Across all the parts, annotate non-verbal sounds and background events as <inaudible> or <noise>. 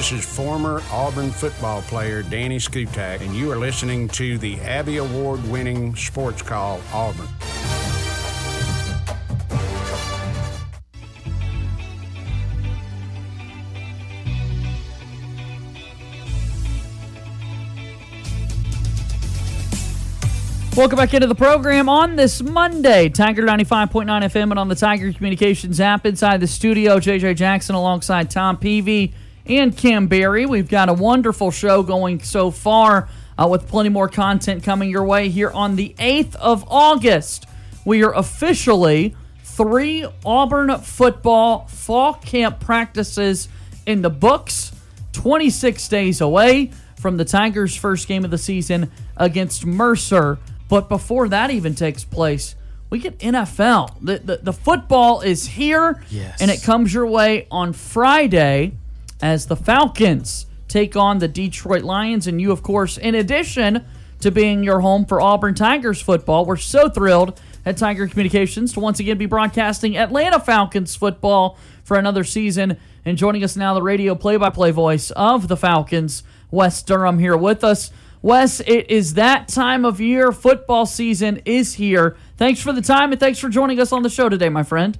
This is former Auburn football player Danny Skutak, and you are listening to the Abby Award winning sports call Auburn. Welcome back into the program on this Monday. Tiger 95.9 FM and on the Tiger Communications app inside the studio. JJ Jackson alongside Tom Peavy and Cam Berry. We've got a wonderful show going so far uh, with plenty more content coming your way here on the 8th of August. We are officially three Auburn football fall camp practices in the books, 26 days away from the Tigers' first game of the season against Mercer. But before that even takes place, we get NFL. The, the, the football is here, Yes. and it comes your way on Friday as the Falcons take on the Detroit Lions. And you, of course, in addition to being your home for Auburn Tigers football, we're so thrilled at Tiger Communications to once again be broadcasting Atlanta Falcons football for another season. And joining us now, the radio play by play voice of the Falcons, Wes Durham, here with us. Wes, it is that time of year. Football season is here. Thanks for the time and thanks for joining us on the show today, my friend.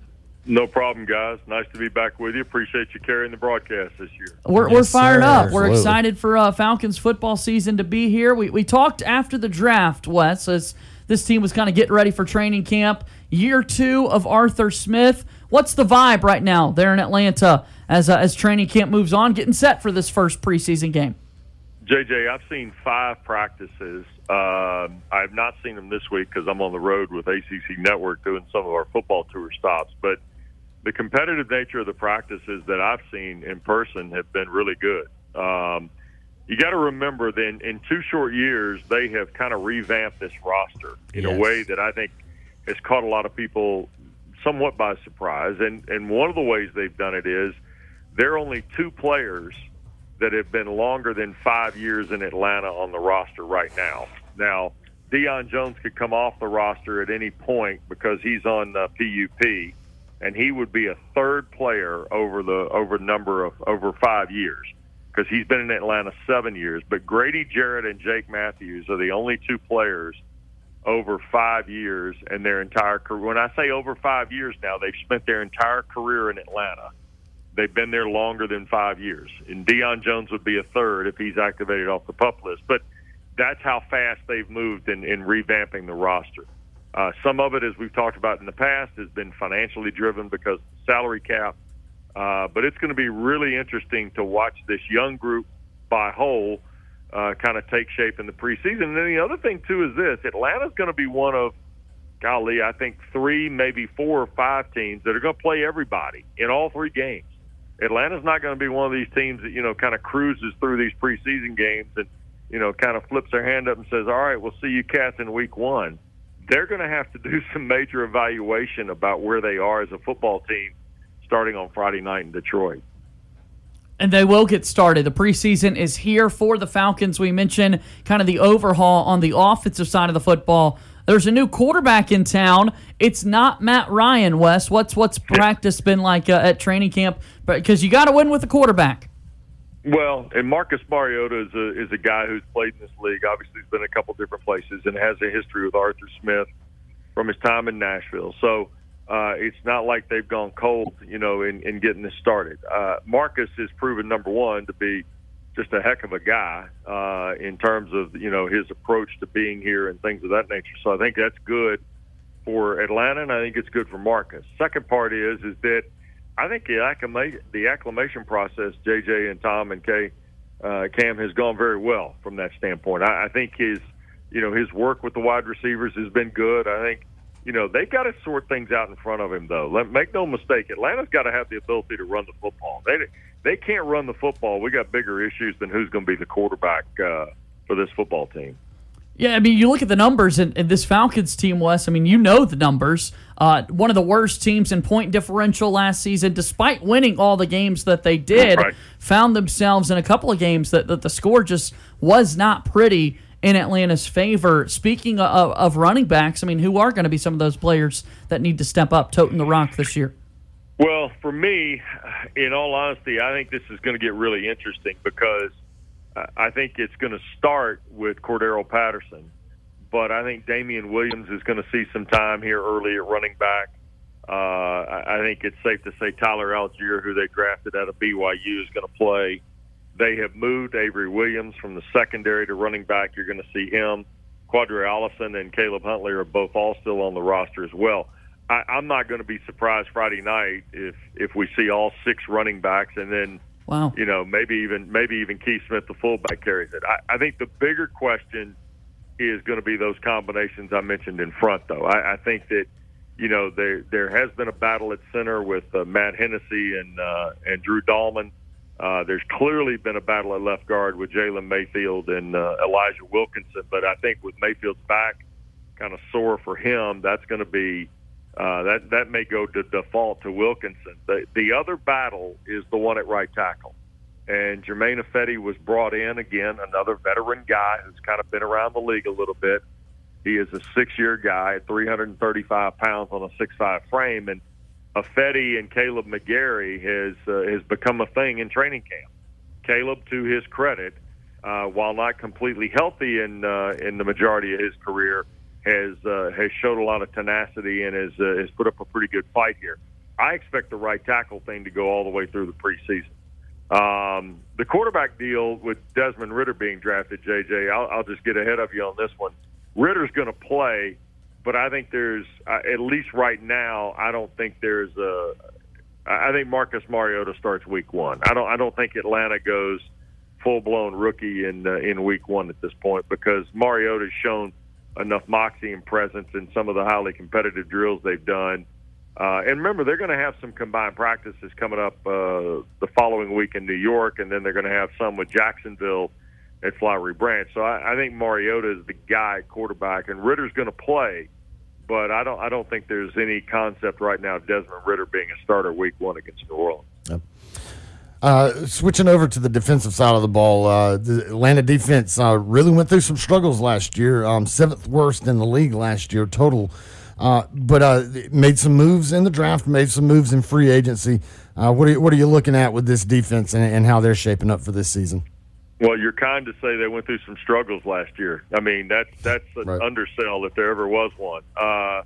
No problem, guys. Nice to be back with you. Appreciate you carrying the broadcast this year. We're, we're fired sir. up. We're Absolutely. excited for uh, Falcons football season to be here. We, we talked after the draft, Wes, as this team was kind of getting ready for training camp. Year two of Arthur Smith. What's the vibe right now there in Atlanta as uh, as training camp moves on, getting set for this first preseason game? JJ, I've seen five practices. Um I have not seen them this week because I'm on the road with ACC Network doing some of our football tour stops. But the competitive nature of the practices that I've seen in person have been really good. Um, you got to remember that in, in two short years, they have kind of revamped this roster in a way that I think has caught a lot of people somewhat by surprise. And, and one of the ways they've done it is there are only two players that have been longer than five years in Atlanta on the roster right now. Now, Deion Jones could come off the roster at any point because he's on uh, PUP, and he would be a third player over the over number of over five years because he's been in Atlanta seven years. But Grady Jarrett and Jake Matthews are the only two players over five years in their entire career. When I say over five years now, they've spent their entire career in Atlanta. They've been there longer than five years. And Deion Jones would be a third if he's activated off the pup list. But that's how fast they've moved in, in revamping the roster. Uh, some of it, as we've talked about in the past, has been financially driven because salary cap. Uh, but it's going to be really interesting to watch this young group by whole uh, kind of take shape in the preseason. And then the other thing too is this: Atlanta's going to be one of, golly, I think three, maybe four or five teams that are going to play everybody in all three games. Atlanta's not going to be one of these teams that you know kind of cruises through these preseason games and you know kind of flips their hand up and says, "All right, we'll see you cats in week one." They're going to have to do some major evaluation about where they are as a football team starting on Friday night in Detroit. And they will get started. The preseason is here for the Falcons. We mentioned kind of the overhaul on the offensive side of the football. There's a new quarterback in town. It's not Matt Ryan, Wes. What's what's practice been like uh, at training camp? Because you got to win with the quarterback. Well, and Marcus Mariota is a is a guy who's played in this league. Obviously, he's been a couple different places and has a history with Arthur Smith from his time in Nashville. So uh, it's not like they've gone cold, you know, in, in getting this started. Uh, Marcus has proven number one to be just a heck of a guy uh, in terms of you know his approach to being here and things of that nature. So I think that's good for Atlanta, and I think it's good for Marcus. Second part is is that I think the acclimation, the acclimation process, JJ and Tom and Kay, uh, Cam has gone very well from that standpoint. I, I think his, you know, his work with the wide receivers has been good. I think, you know, they've got to sort things out in front of him though. Let, make no mistake, Atlanta's got to have the ability to run the football. They they can't run the football. We got bigger issues than who's going to be the quarterback uh, for this football team. Yeah, I mean, you look at the numbers in, in this Falcons team, Wes. I mean, you know the numbers. Uh, one of the worst teams in point differential last season, despite winning all the games that they did, Right. found themselves in a couple of games that, that the score just was not pretty in Atlanta's favor. Speaking of, of running backs, I mean, who are going to be some of those players that need to step up toting the rock this year? Well, for me, in all honesty, I think this is going to get really interesting because I think it's going to start with Cordarrelle Patterson, but I think Damien Williams is going to see some time here early at running back. Uh, I think it's safe to say Tyler Allgeier, who they drafted out of BYU, is going to play. They have moved Avery Williams from the secondary to running back. You're going to see him. Qadree Ollison and Caleb Huntley are both all still on the roster as well. I, I'm not going to be surprised Friday night if if we see all six running backs and then wow, you know maybe even maybe even Keith Smith the fullback carries it. I, I think the bigger question is going to be those combinations I mentioned in front, though. I, I think that you know there there has been a battle at center with uh, Matt Hennessy and uh, and Drew Dalman. Uh, there's clearly been a battle at left guard with Jalen Mayfield and uh, Elijah Wilkinson, but I think with Mayfield's back kind of sore for him, that's going to be uh, that that may go to default to Wilkinson. The the other battle is the one at right tackle, and Germain Ifedi was brought in again, another veteran guy who's kind of been around the league a little bit. He is a six-year guy at 335 pounds on a six-five frame, and Ifedi and Kaleb McGary has uh, has become a thing in training camp. Caleb, to his credit, uh, while not completely healthy in uh, in the majority of his career, has uh, has showed a lot of tenacity and has uh, has put up a pretty good fight here. I expect the right tackle thing to go all the way through the preseason. Um, the quarterback deal with Desmond Ridder being drafted, JJ, I'll, I'll just get ahead of you on this one. Ridder's going to play but I think there's uh, at least right now. I don't think there's a. I think Marcus Mariota starts week one. I don't. I don't think Atlanta goes full blown rookie in uh, in week one at this point because Mariota's shown enough moxie and presence in some of the highly competitive drills they've done. Uh, and remember, they're going to have some combined practices coming up uh, the following week in New York, and then they're going to have some with Jacksonville at Flowery Branch. So I, I think Mariota is the guy quarterback, and Ridder's going to play. But I don't. I don't think there's any concept right now of Desmond Ridder being a starter week one against New Orleans. Uh, switching over to the defensive side of the ball, uh, the Atlanta defense uh, really went through some struggles last year. Um, seventh worst in the league last year total, uh, but uh, made some moves in the draft, made some moves in free agency. Uh, what are you, what are you looking at with this defense and, and how they're shaping up for this season? Well, you're kind to say they went through some struggles last year. I mean, that's that's an right. undersell if there ever was one. Uh,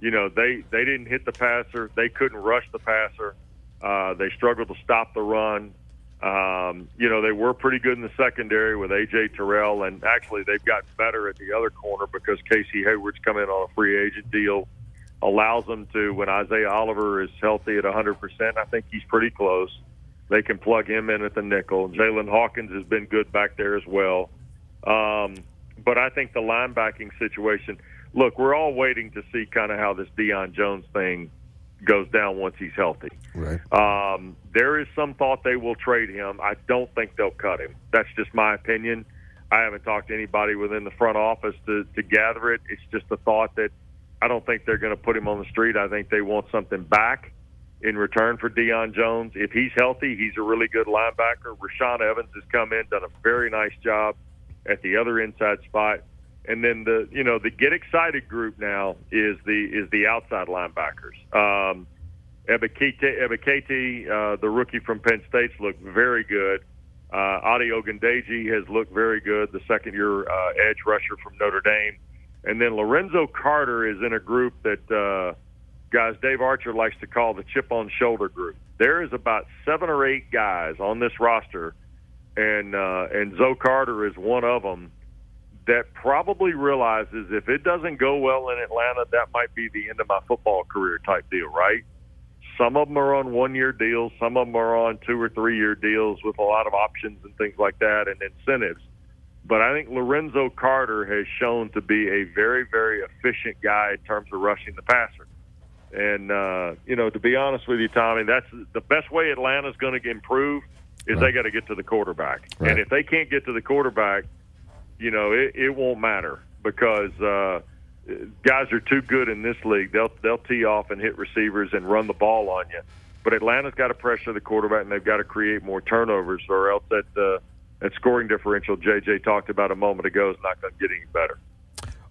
you know, they they didn't hit the passer. They couldn't rush the passer. Uh, they struggled to stop the run. Um, you know, they were pretty good in the secondary with AJ Terrell, and actually they've gotten better at the other corner because Casey Hayward's come in on a free agent deal, allows them to when Isaiah Oliver is healthy at 100%. I think he's pretty close. They can plug him in at the nickel. Jaylinn Hawkins has been good back there as well. Um, but I think the linebacking situation. Look, we're all waiting to see kind of how this Deion Jones thing goes down once he's healthy. Right. Um, there is some thought they will trade him. I don't think they'll cut him. That's just my opinion. I haven't talked to anybody within the front office to, to gather it. It's just a thought that I don't think they're going to put him on the street. I think they want something back in return for Deion Jones. If he's healthy, he's a really good linebacker. Rashaan Evans has come in, done a very nice job at the other inside spot. And then the you know the get excited group now is the is the outside linebackers. Um, Ebiketie, uh, the rookie from Penn State's looked very good. Uh, Adi Ogundeji has looked very good, the second year uh, edge rusher from Notre Dame. And then Lorenzo Carter is in a group that uh, guys Dave Archer likes to call the chip on shoulder group. There is about seven or eight guys on this roster, and uh, and Zo Carter is one of them that probably realizes if it doesn't go well in Atlanta, that might be the end of my football career type deal, right? Some of them are on one year deals, some of them are on two or three year deals with a lot of options and things like that and incentives. But I think Lorenzo Carter has shown to be a very, very efficient guy in terms of rushing the passer. And uh, you know, to be honest with you, Tommy, that's the best way Atlanta's going to improve is right. they got to get to the quarterback. Right. And if they can't get to the quarterback, you know, it, it won't matter because uh, guys are too good in this league. They'll they'll tee off and hit receivers and run the ball on you. But Atlanta's got to pressure the quarterback, and they've got to create more turnovers, or else that uh, that scoring differential JJ talked about a moment ago is not going to get any better.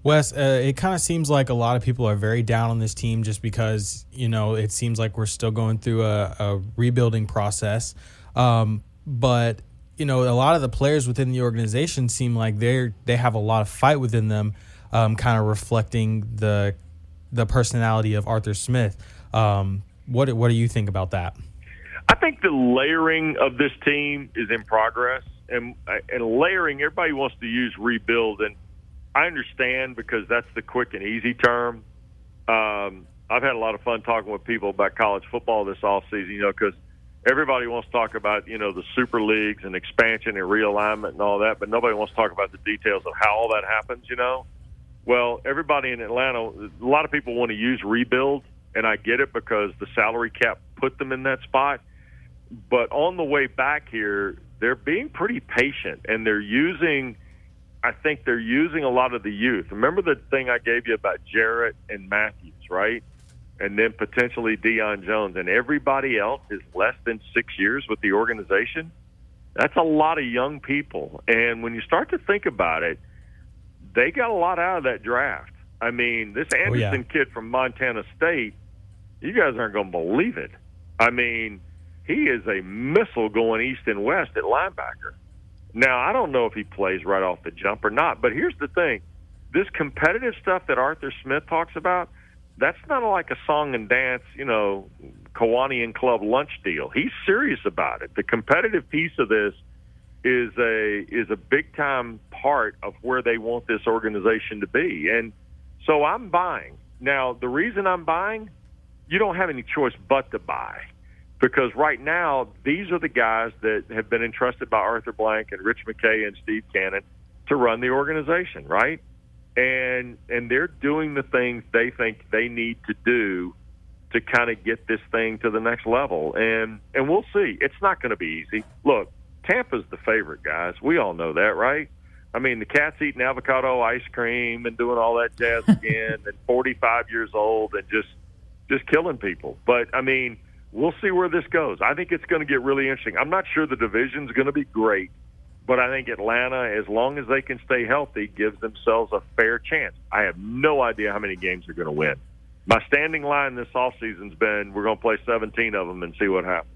Wes, uh, it kind of seems like a lot of people are very down on this team just because you know it seems like we're still going through a, a rebuilding process. Um, but you know, a lot of the players within the organization seem like they're they have a lot of fight within them, um, kind of reflecting the the personality of Arthur Smith. Um, what what do you think about that? I think the layering of this team is in progress, and and layering. Everybody wants to use rebuild, and I understand because that's the quick and easy term. Um, I've had a lot of fun talking with people about college football this off season, you know, because everybody wants to talk about you know the super leagues and expansion and realignment and all that, but nobody wants to talk about the details of how all that happens. You know, well, everybody in Atlanta, a lot of people want to use rebuild, and I get it because the salary cap put them in that spot. But on the way back here, they're being pretty patient, and they're using. I think they're using a lot of the youth. Remember the thing I gave you about Jarrett and Matthews, right? And then potentially Deion Jones, and everybody else is less than six years with the organization. That's a lot of young people. And when you start to think about it, they got a lot out of that draft. I mean, this Andersen oh, yeah. kid from Montana State, you guys aren't going to believe it. I mean, he is a missile going east and west at linebacker. Now, I don't know if he plays right off the jump or not, but here's the thing this competitive stuff that Arthur Smith talks about – that's not like a song and dance, you know, Kiwanian Club lunch deal. He's serious about it. The competitive piece of this is a is a big time part of where they want this organization to be. And so I'm buying. Now, the reason I'm buying, you don't have any choice but to buy. Because right now, these are the guys that have been entrusted by Arthur Blank and Rich McKay and Steve Cannon to run the organization, right? And and they're doing the things they think they need to do to kind of get this thing to the next level. And and we'll see. It's not going to be easy. Look, Tampa's the favorite, guys. We all know that, right? I mean, the cat's eating avocado ice cream and doing all that jazz <laughs> again, and 45 years old and just just killing people. But I mean, we'll see where this goes. I think it's going to get really interesting. I'm not sure the division's going to be great. But I think Atlanta, as long as they can stay healthy, gives themselves a fair chance. I have no idea how many games they're going to win. My standing line this offseason's been we're going to play 17 of them and see what happens.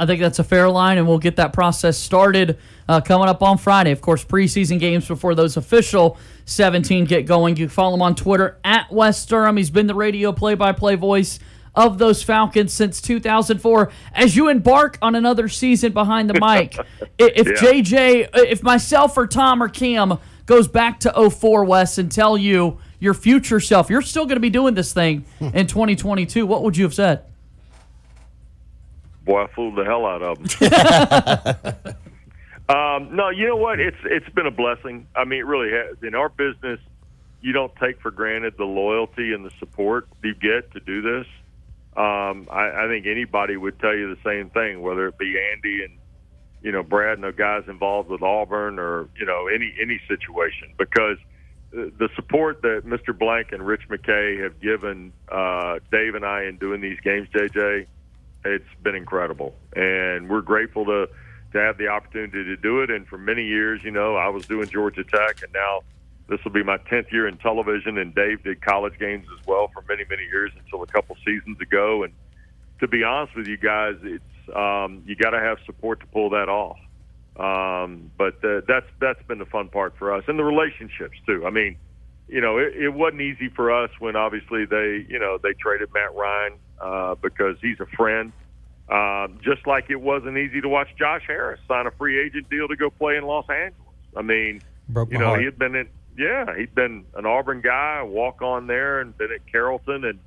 I think that's a fair line, and we'll get that process started uh, coming up on Friday. Of course, preseason games before those official 17 get going. You follow him on Twitter at Wes Durham. He's been the radio play by play voice of those Falcons since 2004 as you embark on another season behind the mic. <laughs> if yeah. JJ, if myself or Tom or Cam goes back to 04 Wes and tell you your future self, you're still going to be doing this thing in 2022, what would you have said? Boy, I fooled the hell out of them. <laughs> um, no, you know what? It's it's been a blessing. I mean, it really has. In our business, you don't take for granted the loyalty and the support you get to do this um, I, I think anybody would tell you the same thing, whether it be Andy and you know Brad and the guys involved with Auburn, or you know any any situation, because the support that Mr. Blank and Rich McKay have given uh, Dave and I in doing these games, JJ, it's been incredible, and we're grateful to to have the opportunity to do it. And for many years, you know, I was doing Georgia Tech, and now this will be my 10th year in television, and Dave did college games as well for many, many years until a couple seasons ago. And to be honest with you guys, it's um, you got to have support to pull that off. Um, but uh, that's that's been the fun part for us, and the relationships too. I mean, you know, it, it wasn't easy for us when obviously they, you know, they traded Matt Ryan uh, because he's a friend. Uh, just like it wasn't easy to watch Josh Harris sign a free agent deal to go play in Los Angeles. I mean, Broke you know, heart. he had been in yeah, he'd been an Auburn guy, walk on there, and been at Carrollton, and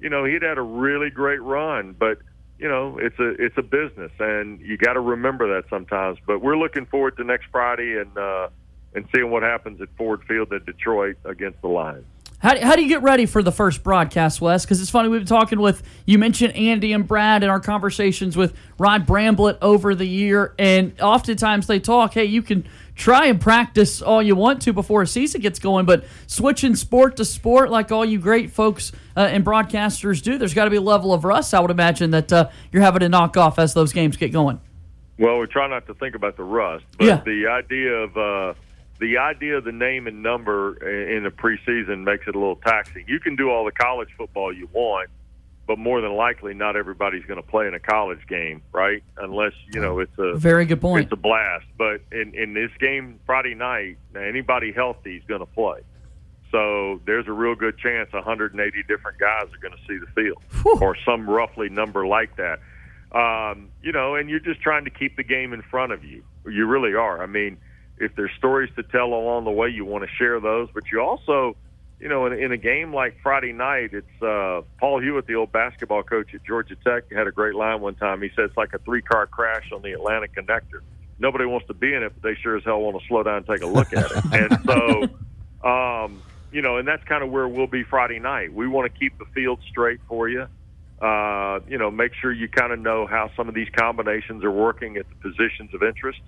you know he'd had a really great run. But you know it's a it's a business, and you got to remember that sometimes. But we're looking forward to next Friday and uh, and seeing what happens at Ford Field in Detroit against the Lions. How, do, how do you get ready for the first broadcast, Wes? Because it's funny, we've been talking with, you mentioned Andy and Brad in our conversations with Rod Bramblett over the year, and oftentimes they talk, hey, you can try and practice all you want to before a season gets going, but switching sport to sport, like all you great folks uh, and broadcasters do, there's got to be a level of rust, I would imagine, that uh, you're having to knock off as those games get going. Well, we try not to think about the rust, but yeah. the idea of, uh, the idea of the name and number in the preseason makes it a little taxing. You can do all the college football you want, but more than likely, not everybody's going to play in a college game, right? Unless you know it's a Very good point. it's a blast. But in in this game Friday night, anybody healthy is going to play. So there's a real good chance 180 different guys are going to see the field, or some roughly number like that. Um, you know, and you're just trying to keep the game in front of you. You really are. I mean, if there's stories to tell along the way, you want to share those. But you also, you know, in, in a game like Friday night, it's uh, Paul Hewitt, the old basketball coach at Georgia Tech, had a great line one time. He said it's like a three-car crash on the Atlanta connector. Nobody wants to be in it, but they sure as hell want to slow down and take a look at it. <laughs> and so, um, you know, and that's kind of where we'll be Friday night. We want to keep the field straight for you. Uh, you know, make sure you kind of know how some of these combinations are working at the positions of interest,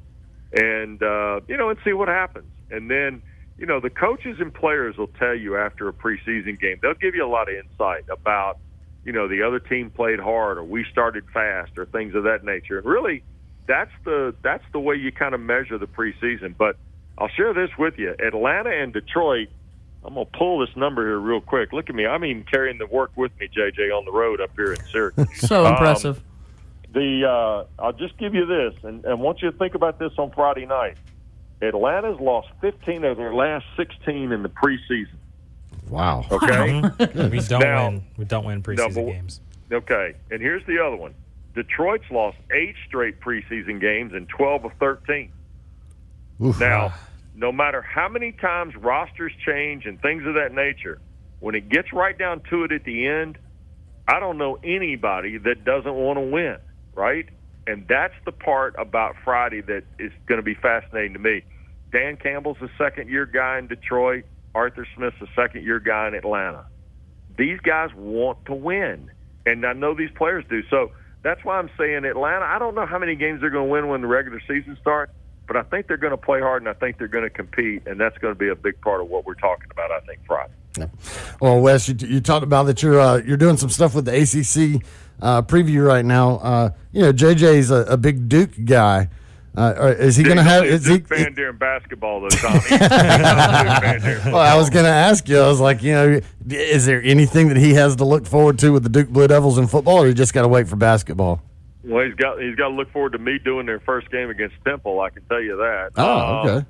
and uh, you know, and see what happens. And then, you know, the coaches and players will tell you after a preseason game. They'll give you a lot of insight about, you know, the other team played hard, or we started fast, or things of that nature. And really, that's the that's the way you kind of measure the preseason. But I'll share this with you: Atlanta and Detroit. I'm gonna pull this number here real quick. Look at me. I'm even carrying the work with me, JJ, on the road up here in Syracuse. <laughs> So Um, impressive. the uh, I'll just give you this, and, and I want you to think about this on Friday night. Atlanta's lost 15 of their last 16 in the preseason. Wow. Okay. <laughs> We don't Now- win. We don't win preseason but- games. okay. And here's the other one. Detroit's lost eight straight preseason games and 12 of 13. Oof. Now, ah. no matter how many times rosters change and things of that nature, when it gets right down to it at the end, I don't know anybody that doesn't want to win, right? And that's the part about Friday that is going to be fascinating to me. Dan Campbell's a second year guy in Detroit. Arthur Smith's a second year guy in Atlanta. These guys want to win, and I know these players do. So that's why I'm saying Atlanta. I don't know how many games they're going to win when the regular season starts, but I think they're going to play hard, and I think they're going to compete, and that's going to be a big part of what we're talking about. I think Friday. Well, Wes, you, you talked about that you're uh, you're doing some stuff with the ACC uh, preview right now. Uh, you know, JJ's a, a big Duke guy. Uh, is he going to have? Is a he? Fan during basketball, though, Tommy. <laughs> He's not a Duke fan during Well, I was going to ask you. I was like, you know, is there anything that he has to look forward to with the Duke Blue Devils in football, or you just got to wait for basketball? Well, he's got he's got to look forward to me doing their first game against Temple. I can tell you that. Oh, Um, okay.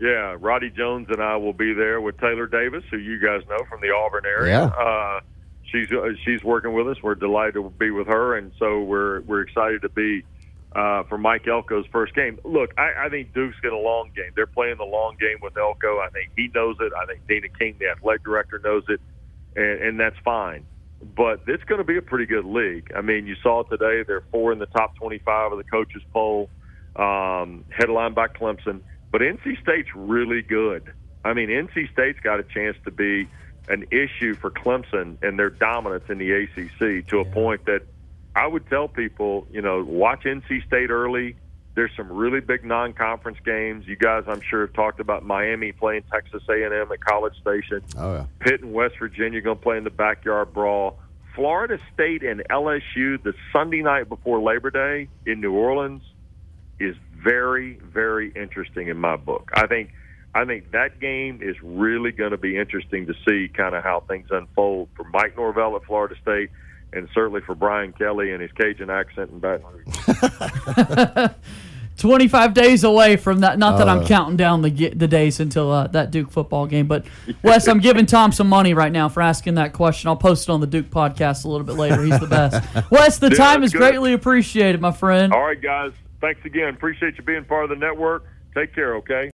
Yeah, Roddy Jones and I will be there with Taylor Davis, who you guys know from the Auburn area. Yeah. Uh, she's uh, she's working with us. We're delighted to be with her, and so we're we're excited to be uh, for Mike Elko's first game. Look, I, I think Duke's got a long game. They're playing the long game with Elko. I think he knows it. I think Nina King, the athletic director, knows it, and, and that's fine. But it's going to be a pretty good league. I mean, you saw today. They're four in the top 25 of the coaches poll, um, headlined by Clemson. But NC State's really good. I mean, NC State's got a chance to be an issue for Clemson and their dominance in the ACC to a point that I would tell people, you know, watch NC State early. There's some really big non-conference games. You guys, I'm sure, have talked about Miami playing Texas A&M at College Station. Oh yeah. Pitt and West Virginia going to play in the backyard brawl. Florida State and LSU the Sunday night before Labor Day in New Orleans is very, very interesting in my book. I think I think that game is really going to be interesting to see kind of how things unfold for Mike Norvell at Florida State and certainly for Brian Kelly and his Cajun accent in Baton Rouge. <laughs> 25 days away from that. Not that I'm Uh. counting down the the days until uh, that Duke football game. But Wes, I'm giving Tom some money right now for asking that question. I'll post it on the Duke podcast a little bit later. He's the best. <laughs> Wes, the Yeah, time is good. greatly appreciated, my friend. All right, guys. Thanks again. Appreciate you being part of the network. Take care, okay?